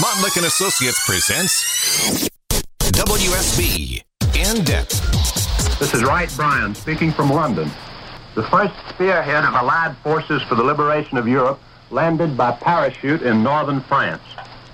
Montlick and Associates presents WSB In Depth. This is Wright Bryan speaking from London. The first spearhead of Allied forces for the liberation of Europe landed by parachute in northern France.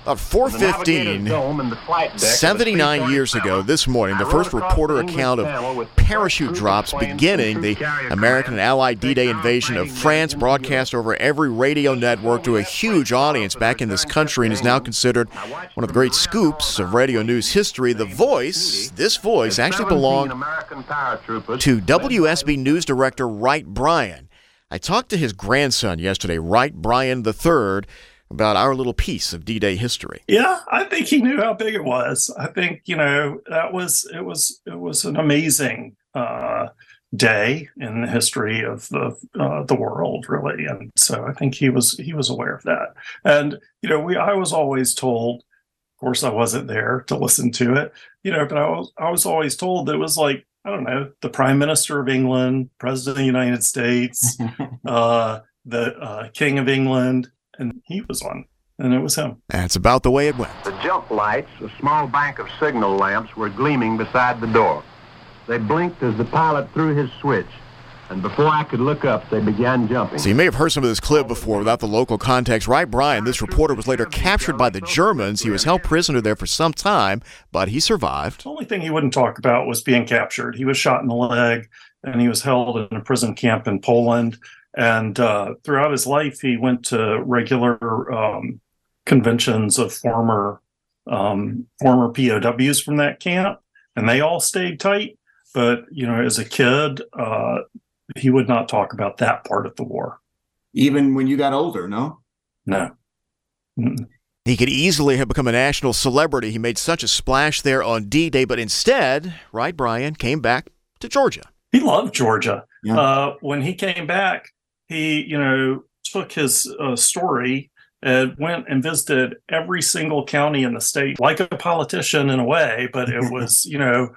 About 415, 79 years ago this morning, the first reporter account of parachute drops beginning the American and Allied D-Day invasion of France broadcast over every radio network to a huge audience back in this country and is now considered one of the great scoops of radio news history. The voice, this voice, actually belonged to WSB News Director Wright Bryan. I talked to his grandson yesterday, Wright Bryan III about our little piece of D-Day history. Yeah, I think he knew how big it was. I think you know that was it was it was an amazing uh, day in the history of the uh, the world, really. And so I think he was he was aware of that. And you know, we I was always told. Of course, I wasn't there to listen to it, you know, but I was I was always told that it was like I don't know the Prime Minister of England, President of the United States, uh, the uh, King of England, and he was on, and it was him. That's about the way it went. The jump lights, a small bank of signal lamps, were gleaming beside the door. They blinked as the pilot threw his switch, and before I could look up, they began jumping. So you may have heard some of this clip before without the local context. Wright, Bryan, this reporter, was later captured by the Germans. He was held prisoner there for some time, but he survived. The only thing he wouldn't talk about was being captured. He was shot in the leg, and he was held in a prison camp in Poland. And uh, throughout his life, he went to regular um, conventions of former um, former POWs from that camp, and they all stayed tight. But you know, as a kid, uh, he would not talk about that part of the war. Even when you got older, no. No. Mm-mm. He could easily have become a national celebrity. He made such a splash there on D Day, but instead, Wright Bryan came back to Georgia. He loved Georgia. Yeah. Uh, when he came back, he, you know, took his uh, story and went and visited every single county in the state, like a politician in a way, but it was, you know,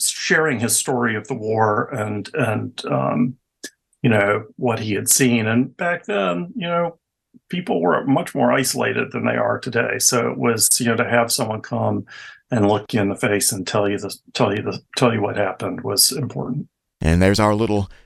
sharing his story of the war and and um, you know what he had seen. And back then, you know, people were much more isolated than they are today. So it was, you know, to have someone come and look you in the face and tell you the tell you the tell you what happened was important. And there's our little